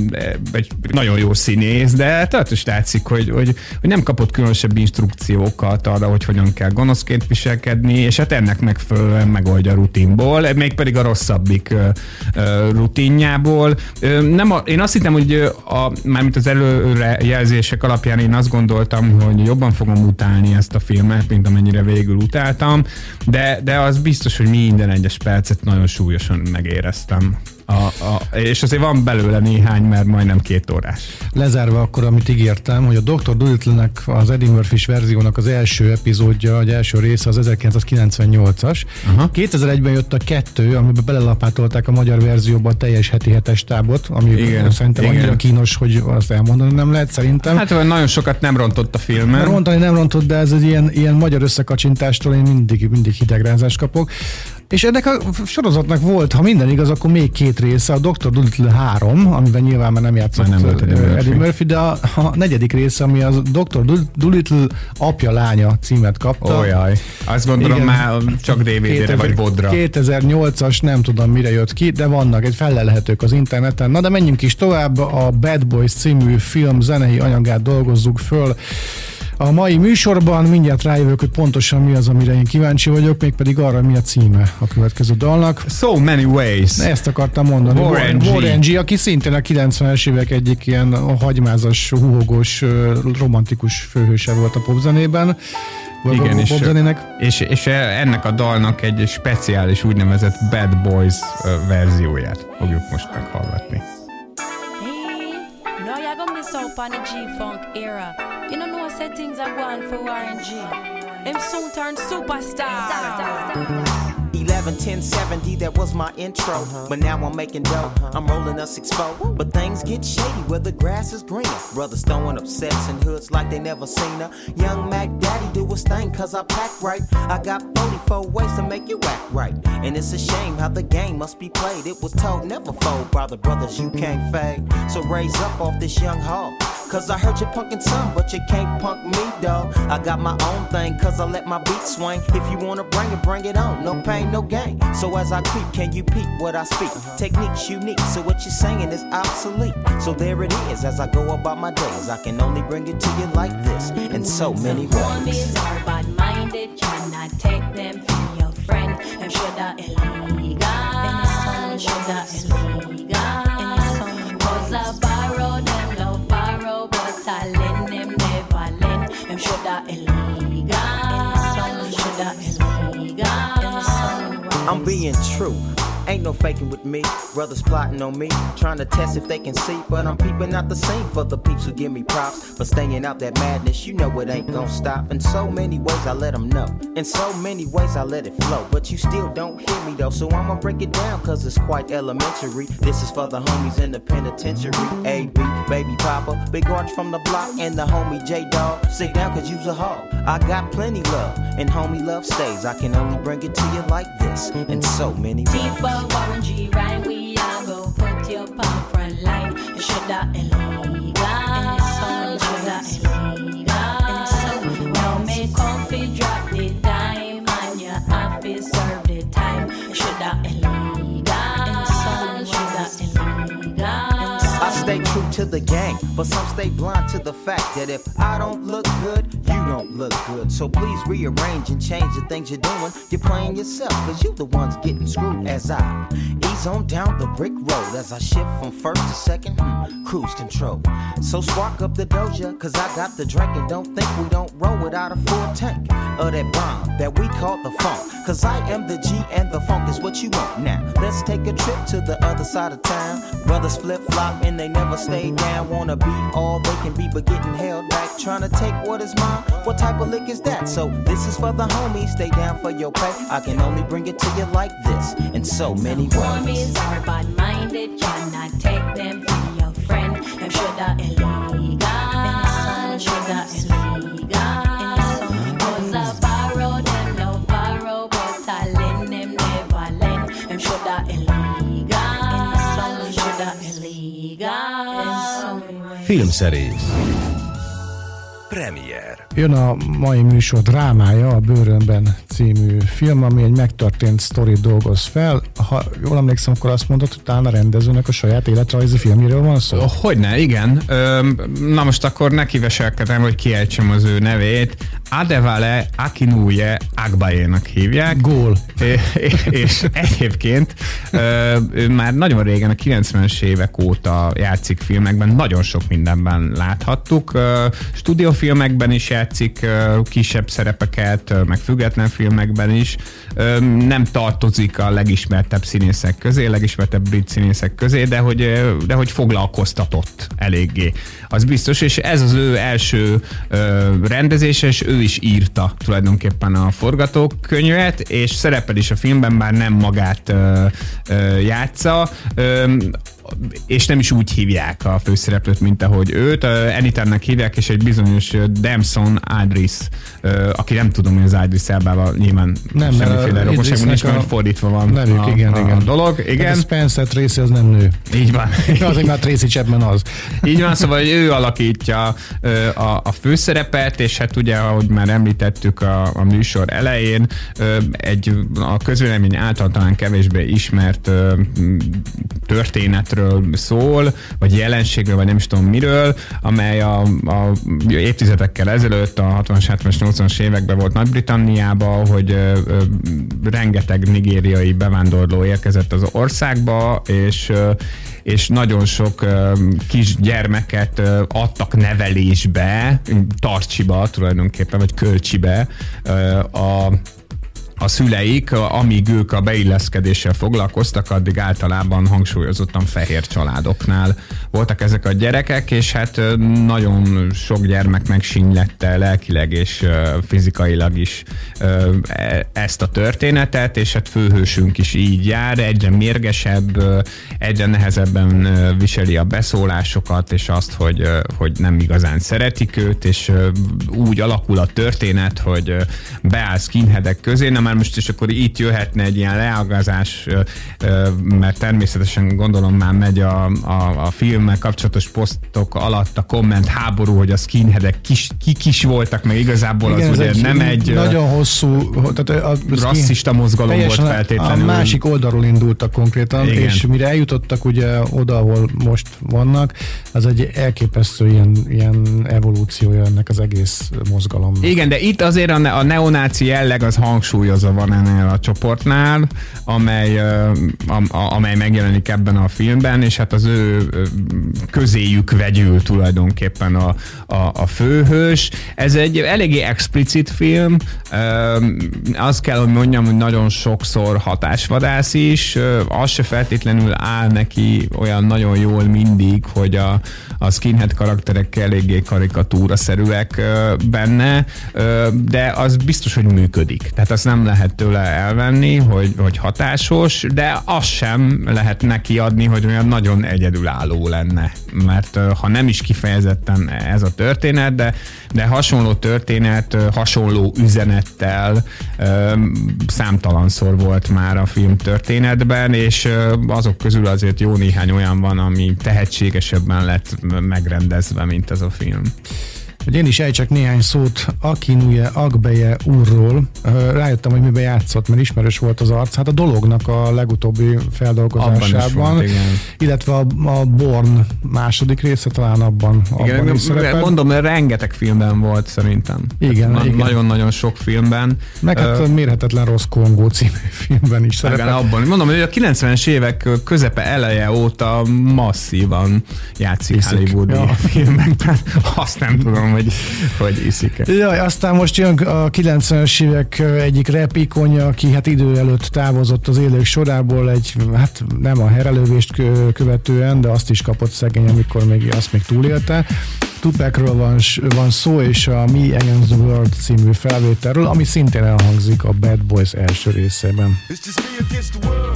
egy nagyon jó színész, de tehát is látszik, hogy, hogy, hogy nem kapott különösebb instrukciókat arra, hogy hogyan kell gonoszként viselkedni, és hát ennek megfelelően megoldja a rutinból, mégpedig a rosszabbik rutinjából. Nem a, én azt hittem, hogy a, mármint az előrejelzések alapján én azt gondoltam, hogy jobban fogom utálni ezt a filmet, mint amennyire végül utáltam, de, de az biztos, hogy minden egyes percet nagyon súlyosan megéreztem. A, a, és azért van belőle néhány, mert majdnem két órás. Lezárva akkor, amit ígértem, hogy a Dr. Dolittle-nek az Eddie Murphy-s verziónak az első epizódja, az első része az 1998-as. Aha. 2001-ben jött a kettő, amiben belelapátolták a magyar verzióba a teljes heti hetes tábot, ami Igen, szerintem igen. annyira kínos, hogy azt elmondani nem lehet szerintem. Hát nagyon sokat nem rontott a filmen. Mert mondani nem rontott, de ez egy ilyen, ilyen magyar összekacsintástól én mindig, mindig hidegrázást kapok. És ennek a sorozatnak volt, ha minden igaz, akkor még két része, a Dr. Dolittle 3, amiben nyilván már nem játszott Már nem volt Eddie Murphy. Eddie Murphy, de a, a negyedik része, ami az Dr. Dol- Dolittle apja-lánya címet kapta. Ó, jaj. Azt gondolom Igen. már csak DVD-re vagy bodra. 2008-as, nem tudom mire jött ki, de vannak, egy fellelhetők az interneten. Na de menjünk is tovább, a Bad Boys című film zenei anyagát dolgozzuk föl. A mai műsorban mindjárt rájövök, hogy pontosan mi az, amire én kíváncsi vagyok, mégpedig arra, mi a címe a következő dalnak. So many ways. Ezt akartam mondani. Warren G. Warren G., aki szintén a 90-es évek egyik ilyen hagymázas, húhogós, romantikus főhőse volt a popzenében. Igen, és, popzenének. és, és ennek a dalnak egy speciális úgynevezett Bad Boys verzióját fogjuk most meghallgatni. soap on the G-Funk era. You know, I said things are going for RNG. Them soon turn superstar. Star, star, star, 11, 10, 70, that was my intro. Uh-huh. But now I'm making dough. Uh-huh. I'm rolling a 6 4. But things get shady where the grass is greener. Brothers throwing up sets in hoods like they never seen her. Young Mac Daddy do his thing cause I pack right. I got 44 ways to make you act right. And it's a shame how the game must be played. It was told never fold, brother, brothers, you can't fade. So raise up off this young hog. Cause I heard you punkin' some, but you can't punk me, dawg. I got my own thing, cause I let my beat swing. If you wanna bring it, bring it on. No pain, no gain. So as I creep, can you peep what I speak? Techniques unique, so what you're saying is obsolete. So there it is, as I go about my days. I can only bring it to you like this, in so many ways. Homies are bad-minded, cannot take them for your friend. Them shoulda illegal, shoulda illegal. Them never them shoulda illegal. Them shoulda illegal. I'm being true. Ain't no faking with me. Brothers plotting on me, trying to test if they can see. But I'm peeping out the scene for the peeps who give me props. For staying out that madness, you know it ain't gonna stop. In so many ways, I let them know. In so many ways, I let it flow. But you still don't hear me though, so I'ma break it down, cause it's quite elementary. This is for the homies in the penitentiary. AB, baby papa, big arch from the block, and the homie J Dog. Sit down, cause you's a hog. I got plenty love, and homie love stays. I can only bring it to you like this, in so many ways. Warren G rhyme, we are go put your palm front line. You should have the gang, but some stay blind to the fact that if I don't look good, you don't look good. So please rearrange and change the things you're doing. You're playing yourself, cause you the ones getting screwed. As I ease on down the brick road, as I shift from first to second, hmm, cruise control. So spark up the doja, cause I got the drink and don't think we don't roll without a full tank of that bomb that we call the funk. Cause I am the G and the funk is what you want. Now, let's take a trip to the other side of town. Brothers flip flop and they never stay down. Wanna be all they can be, but getting held back. Trying to take what is mine. What type of lick is that? So, this is for the homies. Stay down for your pay. I can only bring it to you like this in so many ways. Homies are bad minded, cannot take them for your friend. Them shoulda illegal, shoulda illegal. Filmszerész. Premier Jön a mai műsor drámája, a Bőrönben című film, ami egy megtörtént sztori dolgoz fel. Ha jól emlékszem, akkor azt mondod, hogy talán a rendezőnek a saját életrajzi filmjéről van szó? Hogyne, igen. Na most akkor nekiveselkedem, hogy kiejtsem az ő nevét. Adevale Akinuje Agbaénak hívják. Gól. É- és egyébként ő már nagyon régen, a 90-es évek óta játszik filmekben, nagyon sok mindenben láthattuk. Stúdiófilmekben is játszik ö, kisebb szerepeket, meg független filmekben is. Nem tartozik a legismertebb színészek közé, legismertebb brit színészek közé, de hogy, de hogy foglalkoztatott eléggé. Az biztos, és ez az ő első rendezése, és ő is írta tulajdonképpen a forgatókönyvet, és szerepel is a filmben, bár nem magát játsza. És nem is úgy hívják a főszereplőt, mint ahogy őt. Anytime-nek hívják, és egy bizonyos Damson Adris, aki nem tudom, hogy az Adris Elbával nyilván Nem, semmiféle rokonságban nincs, mert fordítva van nevük, a, igen, a, igen. a dolog. Igen. A Spencer Tracy az nem nő. így van. Azért már Tracy Chapman az. Így van, szóval hogy ő alakítja a, a főszerepet, és hát ugye, ahogy már említettük a, a műsor elején, egy a közvélemény által talán kevésbé ismert ö, történetről szól, vagy jelenségről, vagy nem is tudom miről, amely a, a évtizedekkel ezelőtt, a 60-as, 70-es, 80-as években volt Nagy-Britanniában, hogy ö, ö, rengeteg nigériai bevándorló érkezett az országba, és ö, és nagyon sok ö, kis gyermeket ö, adtak nevelésbe, tartsiba tulajdonképpen, vagy kölcsibe ö, a a szüleik, amíg ők a beilleszkedéssel foglalkoztak, addig általában hangsúlyozottan fehér családoknál voltak ezek a gyerekek, és hát nagyon sok gyermek megsínylette lelkileg és fizikailag is e- ezt a történetet, és hát főhősünk is így jár, egyre mérgesebb, egyre nehezebben viseli a beszólásokat, és azt, hogy, hogy nem igazán szeretik őt, és úgy alakul a történet, hogy beáll skinheadek közé, na már most is akkor itt jöhetne egy ilyen leágazás, mert természetesen gondolom már megy a, a, a filmmel kapcsolatos posztok alatt a komment háború, hogy a skinheadek kis, ki kis voltak, meg igazából az ez ugye nem egy nagyon hosszú, tehát a, rasszista mozgalom volt feltétlenül. A másik oldalról indultak konkrétan, Igen. Igen. és mire eljutottak ugye oda, ahol most vannak, az egy elképesztő ilyen, ilyen evolúciója ennek az egész mozgalomnak. Igen, de itt azért a, a neonáci jelleg az hangsúlyozott igaza van ennél a csoportnál, amely, a, amely megjelenik ebben a filmben, és hát az ő közéjük vegyül tulajdonképpen a, a, a főhős. Ez egy eléggé explicit film, azt kell, hogy mondjam, hogy nagyon sokszor hatásvadász is, az se feltétlenül áll neki olyan nagyon jól mindig, hogy a, a skinhead karakterek eléggé karikatúra-szerűek ö, benne, de az biztos, hogy működik. Tehát azt nem lehet tőle elvenni, hogy, hogy hatásos, de azt sem lehet neki adni, hogy olyan nagyon egyedülálló lenne. Mert ha nem is kifejezetten ez a történet, de, de hasonló történet, hasonló üzenettel számtalanszor volt már a film történetben, és azok közül azért jó néhány olyan van, ami tehetségesebben lett megrendezve, mint ez a film. Hogy én is ejtsek néhány szót Akinuye Agbeje úrról. Rájöttem, hogy miben játszott, mert ismerős volt az arc. Hát a dolognak a legutóbbi Abban feldolgozásában, volt, igen. illetve a, a Born második része talán abban, Igen, abban is szerepel. mondom, mert rengeteg filmben volt szerintem. Igen, Na- igen. Nagyon-nagyon sok filmben. Meg hát a Mérhetetlen Rossz Kongó című filmben is Igen, szerepel. abban. Mondom, hogy a 90-es évek közepe eleje óta masszívan játszik. Hollywoodi Ja. filmekben. Azt nem tudom, hogy, hogy iszik-e. Jaj, aztán most jön a 90-es évek egyik rap ikonja, aki hát idő előtt távozott az élők sorából egy, hát nem a herelővést kö- követően, de azt is kapott szegény, amikor még azt még túlélte. Tupacról van, van szó, és a Me Against the World című felvételről, ami szintén elhangzik a Bad Boys első részében. It's just me against the world.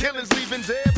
Killers leaving dead.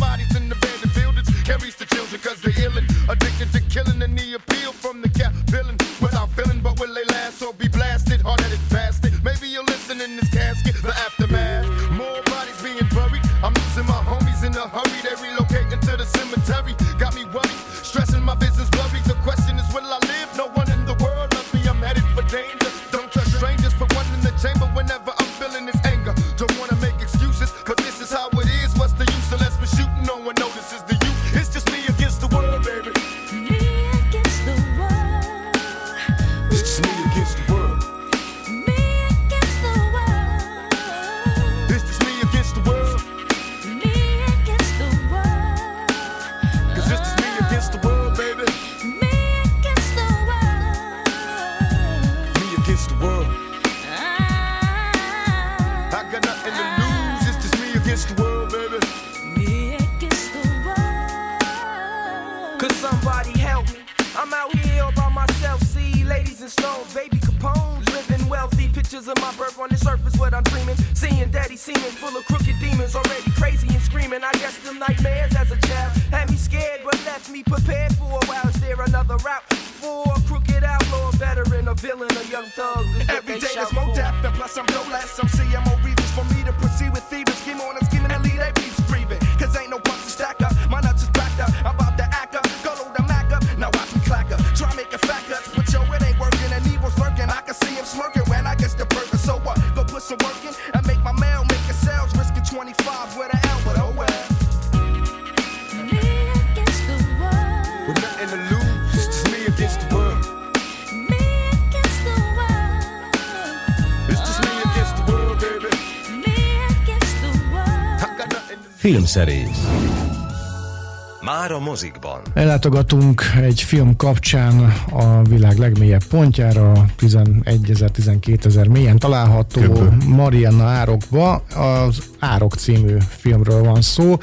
Filmszerész. Már a mozikban. Ellátogatunk egy film kapcsán a világ legmélyebb pontjára, 11 ezer, 12 ezer mélyen található Köbö. Marianna árokba. Az Árok című filmről van szó.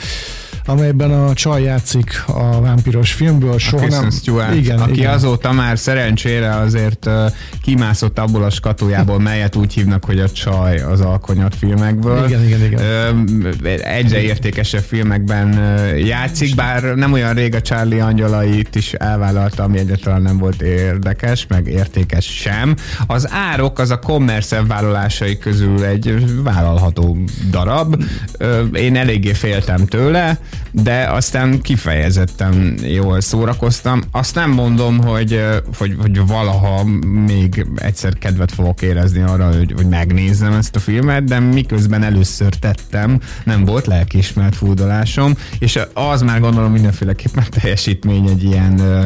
Amelyben a csaj játszik a vámpiros filmből. Soha a nem... Stewart, igen, aki igen. azóta már szerencsére azért uh, kimászott abból a skatujából, melyet úgy hívnak, hogy a csaj az alkonyat filmekből. Igen, igen, igen. Ö, egyre értékesebb filmekben ö, játszik, bár nem olyan rég a Charlie Angyalait is elvállalta, ami egyáltalán nem volt érdekes, meg értékes sem. Az árok az a commerce vállalásai közül egy vállalható darab. Én eléggé féltem tőle, de aztán kifejezetten jól szórakoztam. Azt nem mondom, hogy, hogy, hogy valaha még egyszer kedvet fogok érezni arra, hogy, hogy megnézzem ezt a filmet, de miközben először tettem, nem volt lelkiismert fúdolásom, és az már gondolom mindenféleképpen teljesítmény egy ilyen ö,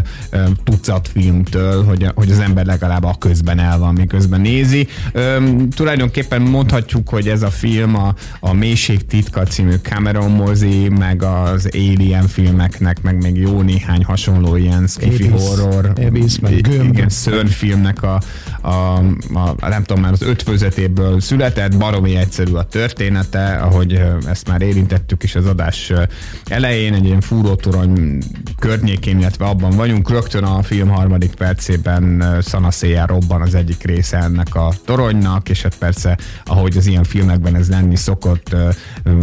tucat filmtől, hogy, hogy az ember legalább a közben el van, miközben nézi. Ö, tulajdonképpen mondhatjuk, hogy ez a film a, a Mélység titka című Cameron mozi, meg az Alien filmeknek, meg még jó néhány hasonló ilyen skifi Abyss, horror, Abyss, meg Gömb. igen, szörnyfilmnek a, a, a, a, nem tudom már az ötvözetéből született, baromi egyszerű a története, ahogy ezt már érintettük is az adás elején, egy ilyen fúrótorony környékén, illetve abban vagyunk, rögtön a film harmadik percében szanaszéjjel robban az egyik része ennek a toronynak, és hát persze, ahogy az ilyen filmekben ez lenni szokott,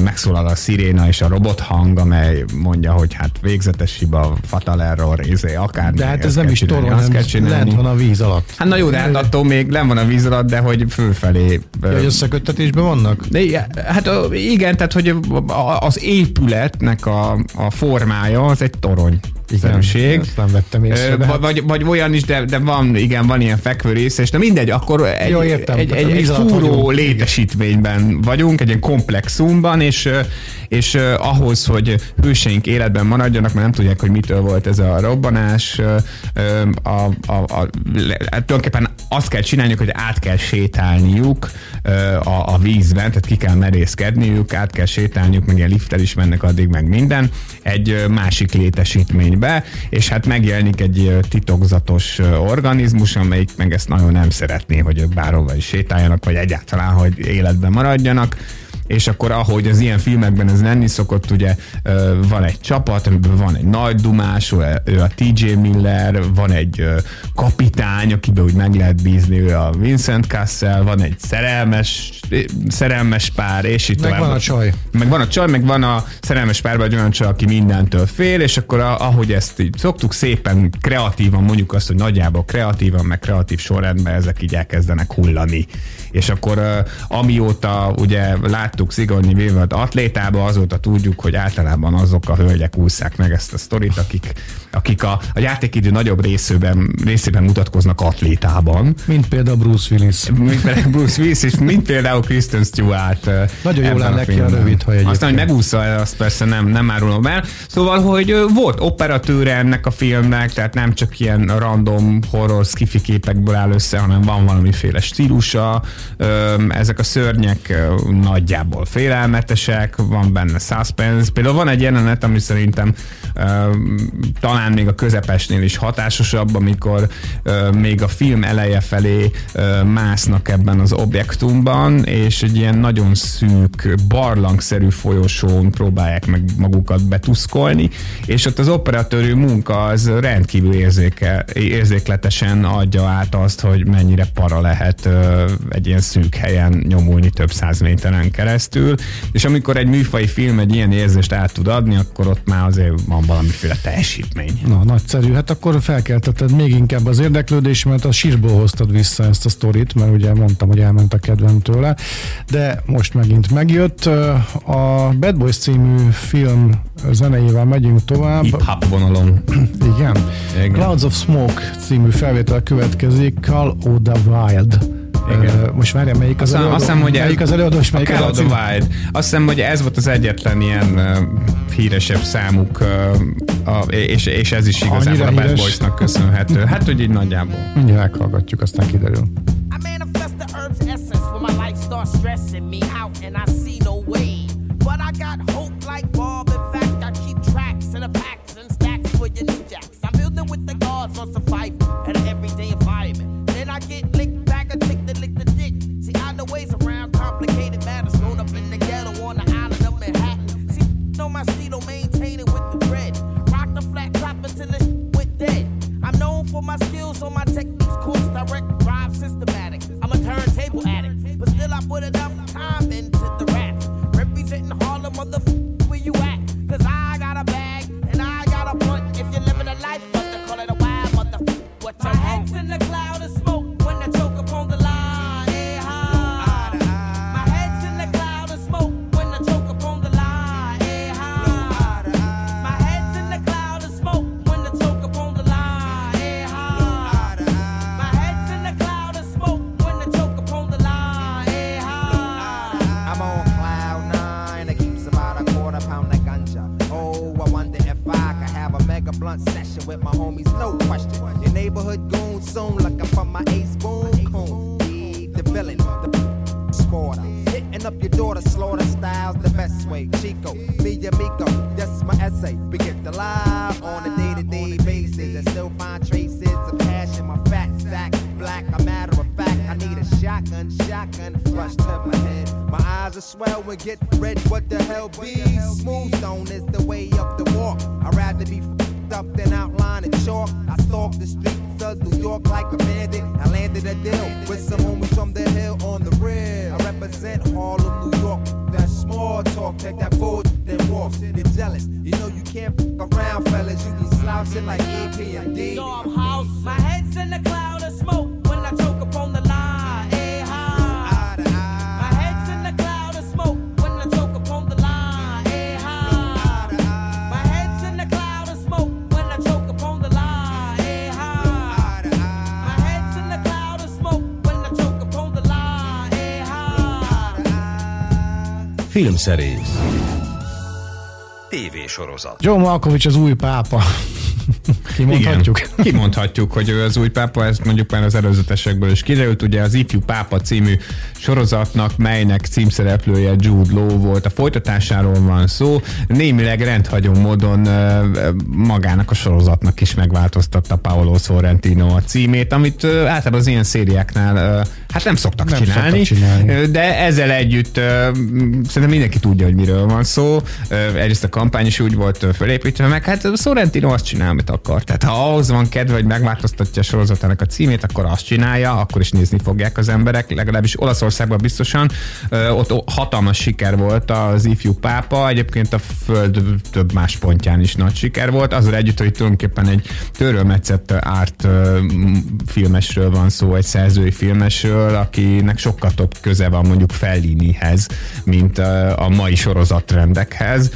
megszólal a sziréna és a robothang, amely mondja, hogy hát végzetes hiba, fatal error, izé, akár De hát ez nem is torony, hanem lent van a víz alatt. Hát na jó, de hát attól még nem van a víz alatt, de hogy fölfelé. Ja, hogy összeköttetésben vannak? De hát igen, tehát hogy az épületnek a, a formája az egy torony. Szerűség. Ezt nem vettem észre. Ö, hát- vagy, vagy olyan is, de, de van, igen, van ilyen fekvő része, és de mindegy, akkor egy, Jó, értem, egy, egy, a egy fúró vagyunk. létesítményben vagyunk, egy ilyen komplexumban, és, és ahhoz, hogy hőseink életben maradjanak, mert nem tudják, hogy mitől volt ez a robbanás, a, a, a, le- hát tulajdonképpen azt kell csinálniuk, hogy át kell sétálniuk a, a vízben, tehát ki kell merészkedniük, át kell sétálniuk, meg ilyen lifttel is mennek addig, meg minden, egy másik létesítménybe, és hát megjelenik egy titokzatos organizmus, amelyik meg ezt nagyon nem szeretné, hogy ők bárhova is sétáljanak, vagy egyáltalán, hogy életben maradjanak és akkor ahogy az ilyen filmekben ez lenni szokott, ugye van egy csapat, amiben van egy nagy dumás, ő a TJ Miller, van egy kapitány, akiben úgy meg lehet bízni, ő a Vincent Cassel, van egy szerelmes, szerelmes pár, és itt Meg tovább. van a csaj. Meg van a csaj, meg van a szerelmes párban egy olyan csaj, aki mindentől fél, és akkor a, ahogy ezt így szoktuk szépen kreatívan, mondjuk azt, hogy nagyjából kreatívan, meg kreatív sorrendben ezek így elkezdenek hullani. És akkor amióta ugye láttuk Sigourney Weaver-t atlétába, azóta tudjuk, hogy általában azok a hölgyek ússzák meg ezt a sztorit, akik, akik a, a játékidő nagyobb részében, részében mutatkoznak atlétában. Mint például Bruce Willis. Mint például Bruce Willis, és mint például Kristen Stewart. ö, Nagyon jól áll neki a rövid haj Aztán, hogy megúszza azt persze nem, nem árulom el. Szóval, hogy ö, volt operatőre ennek a filmnek, tehát nem csak ilyen random horror skifi képekből áll össze, hanem van valamiféle stílusa. Ezek a szörnyek ö, nagyjából félelmetesek, van benne suspense. Például van egy jelenet, ami szerintem ö, talán még a közepesnél is hatásosabb, amikor ö, még a film eleje felé ö, másznak ebben az objektumban, és egy ilyen nagyon szűk, barlangszerű folyosón próbálják meg magukat betuszkolni, és ott az operatőrű munka az rendkívül érzéke, érzékletesen adja át azt, hogy mennyire para lehet ö, egy ilyen szűk helyen nyomulni több száz méteren keresztül, és amikor egy műfai film egy ilyen érzést át tud adni, akkor ott már azért van valamiféle teljesítmény. Na, nagyszerű. Hát akkor felkeltetted még inkább az érdeklődésemet, a sírból hoztad vissza ezt a sztorit, mert ugye mondtam, hogy elment a kedvem tőle, de most megint megjött. A Bad Boys című film zenejével megyünk tovább. Hip-hop vonalon. Igen. Igen. Clouds of Smoke című felvétel következik, Call of the Wild. Igen. Most várjál, melyik az Azt hiszem, előadó? azt hiszem, hogy melyik az előadó, és a melyik a cím? Wild. Azt hiszem, hogy ez volt az egyetlen ilyen uh, híresebb számuk, uh, a, és, és ez is igazából Annyira a Bad híres? Boysnak köszönhető. Hát, hogy így nagyjából. Mindjárt meghallgatjuk, aztán kiderül. I manifest with my skills on my tech course, direct, drive, systematic. I'm a turntable addict, but still I put it with my homies. No question. Your neighborhood goon soon looking for my ace boom coon. Be the villain, the sporter. Hitting up your daughter, slaughter styles the best way. Chico, me and Miko, that's my essay. We get the live on a day to day basis and still find traces of passion. My fat sack, black, a matter of fact. I need a shotgun, shotgun, rush to my head. My eyes are swell and get red. What the hell be? Smooth stone is the way up the walk. I'd rather be f***ed up than outline and chalk. I stalk the streets of New York like a bandit. I landed a deal with some homies from the hill on the rear. I represent Harlem, New York. That small talk, take that bull then walk. You're jealous. You know you can't f around, fellas. You be slouching like EPMD. Yo, I'm house. My head's in the cloud of smoke Filmszerész TV sorozat Joe Malkovich az új pápa. Kimondhatjuk? Igen, kimondhatjuk, hogy ő az új pápa, ezt mondjuk már az előzetesekből is kiderült. Ugye az Ifjú Pápa című sorozatnak, melynek címszereplője Jude Law volt. A folytatásáról van szó. Némileg rendhagyó módon magának a sorozatnak is megváltoztatta Paolo Sorrentino a címét, amit általában az ilyen szériáknál hát nem szoktak Nem csinálni, szoktak csinálni. De ezzel együtt szerintem mindenki tudja, hogy miről van szó. Egyrészt a kampány is úgy volt fölépítve, meg hát Sorrentino azt csinál, amit akar. Tehát ha ahhoz van kedve, hogy megváltoztatja a sorozatának a címét, akkor azt csinálja, akkor is nézni fogják az emberek, legalábbis Olaszországban biztosan. Ott hatalmas siker volt az ifjú pápa, egyébként a föld több más pontján is nagy siker volt, azzal együtt, hogy tulajdonképpen egy törölmetszett árt filmesről van szó, egy szerzői filmesről, akinek sokkal több köze van mondjuk Fellinihez, mint a mai sorozatrendekhez,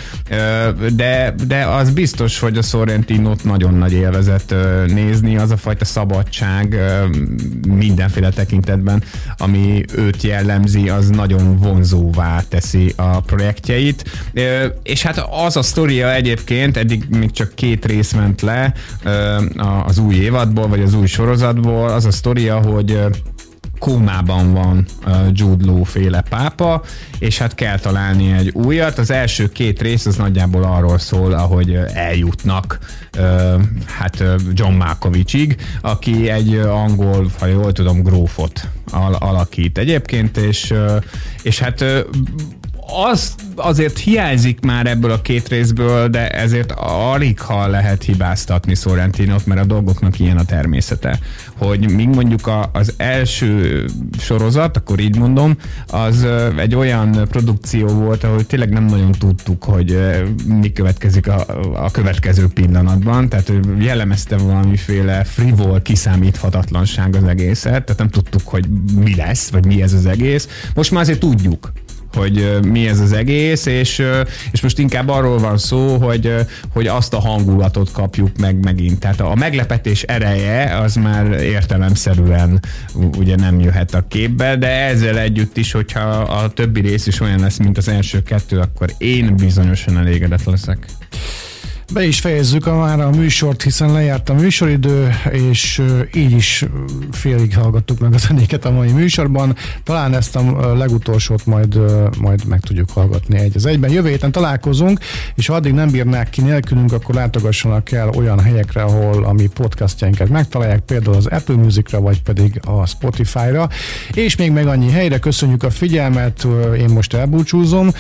de, de az biztos, hogy a Sorrentinót nagyon nagy élvezet nézni, az a fajta szabadság mindenféle tekintetben, ami őt jellemzi, az nagyon vonzóvá teszi a projektjeit. És hát az a sztoria egyébként, eddig még csak két rész ment le az új évadból, vagy az új sorozatból, az a sztoria, hogy kómában van Jude Law féle pápa, és hát kell találni egy újat. Az első két rész az nagyjából arról szól, ahogy eljutnak hát John Malkovichig, aki egy angol, ha jól tudom, grófot al- alakít egyébként, és, és hát az azért hiányzik már ebből a két részből, de ezért alig ha lehet hibáztatni Sorrentinot, mert a dolgoknak ilyen a természete. Hogy míg mondjuk a, az első sorozat, akkor így mondom, az egy olyan produkció volt, ahol tényleg nem nagyon tudtuk, hogy mi következik a, a következő pillanatban, tehát jellemezte valamiféle frivol kiszámíthatatlanság az egészet, tehát nem tudtuk, hogy mi lesz, vagy mi ez az egész. Most már azért tudjuk, hogy mi ez az egész, és, és most inkább arról van szó, hogy, hogy azt a hangulatot kapjuk meg megint. Tehát a meglepetés ereje az már értelemszerűen ugye nem jöhet a képbe, de ezzel együtt is, hogyha a többi rész is olyan lesz, mint az első kettő, akkor én bizonyosan elégedett leszek. Be is fejezzük a, már a műsort, hiszen lejárt a műsoridő, és így is félig hallgattuk meg a zenéket a mai műsorban. Talán ezt a legutolsót majd, majd meg tudjuk hallgatni egy az egyben. Jövő héten találkozunk, és ha addig nem bírnák ki nélkülünk, akkor látogassanak el olyan helyekre, ahol a mi podcastjainkat megtalálják, például az Apple Musicra, vagy pedig a Spotify-ra. És még meg annyi helyre köszönjük a figyelmet, én most elbúcsúzom,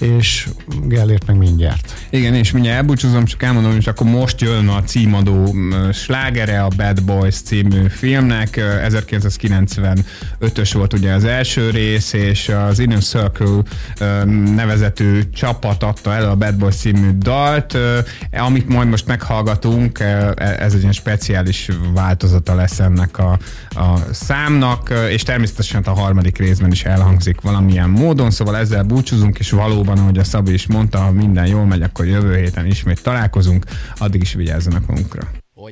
és Gellért meg mindjárt. Igen, és mindjárt elbúcsúzom, csak elmondom, és akkor most jön a címadó slágere a Bad Boys című filmnek. 1995-ös volt ugye az első rész, és az Inner Circle nevezetű csapat adta el a Bad Boys című dalt, amit majd most meghallgatunk, e, ez egy ilyen speciális változata lesz ennek a, a számnak, és természetesen a harmadik részben is elhangzik valamilyen módon, szóval ezzel búcsúzunk, és valóban, ahogy a Szabi is mondta, ha minden jól megy, akkor jövő héten ismét találkozunk, addig is vigyázzanak magunkra. Oh,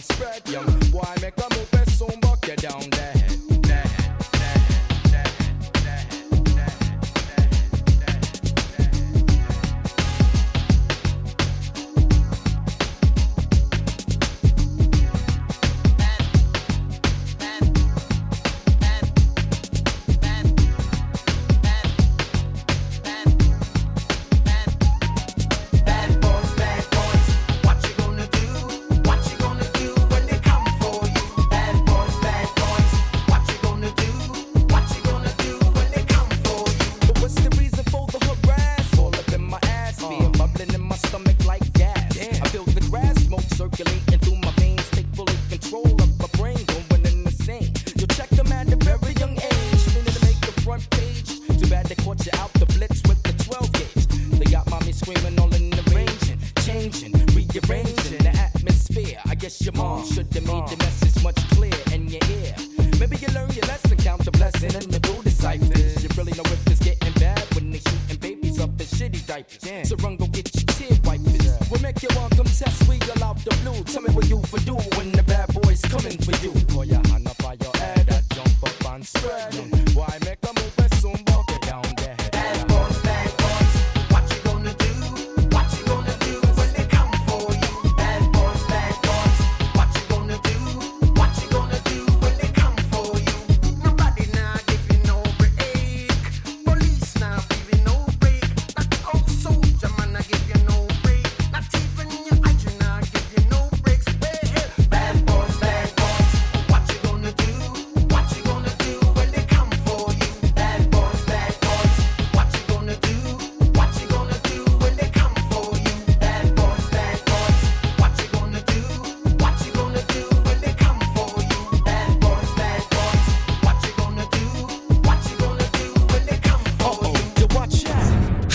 spread, young boy, make a move,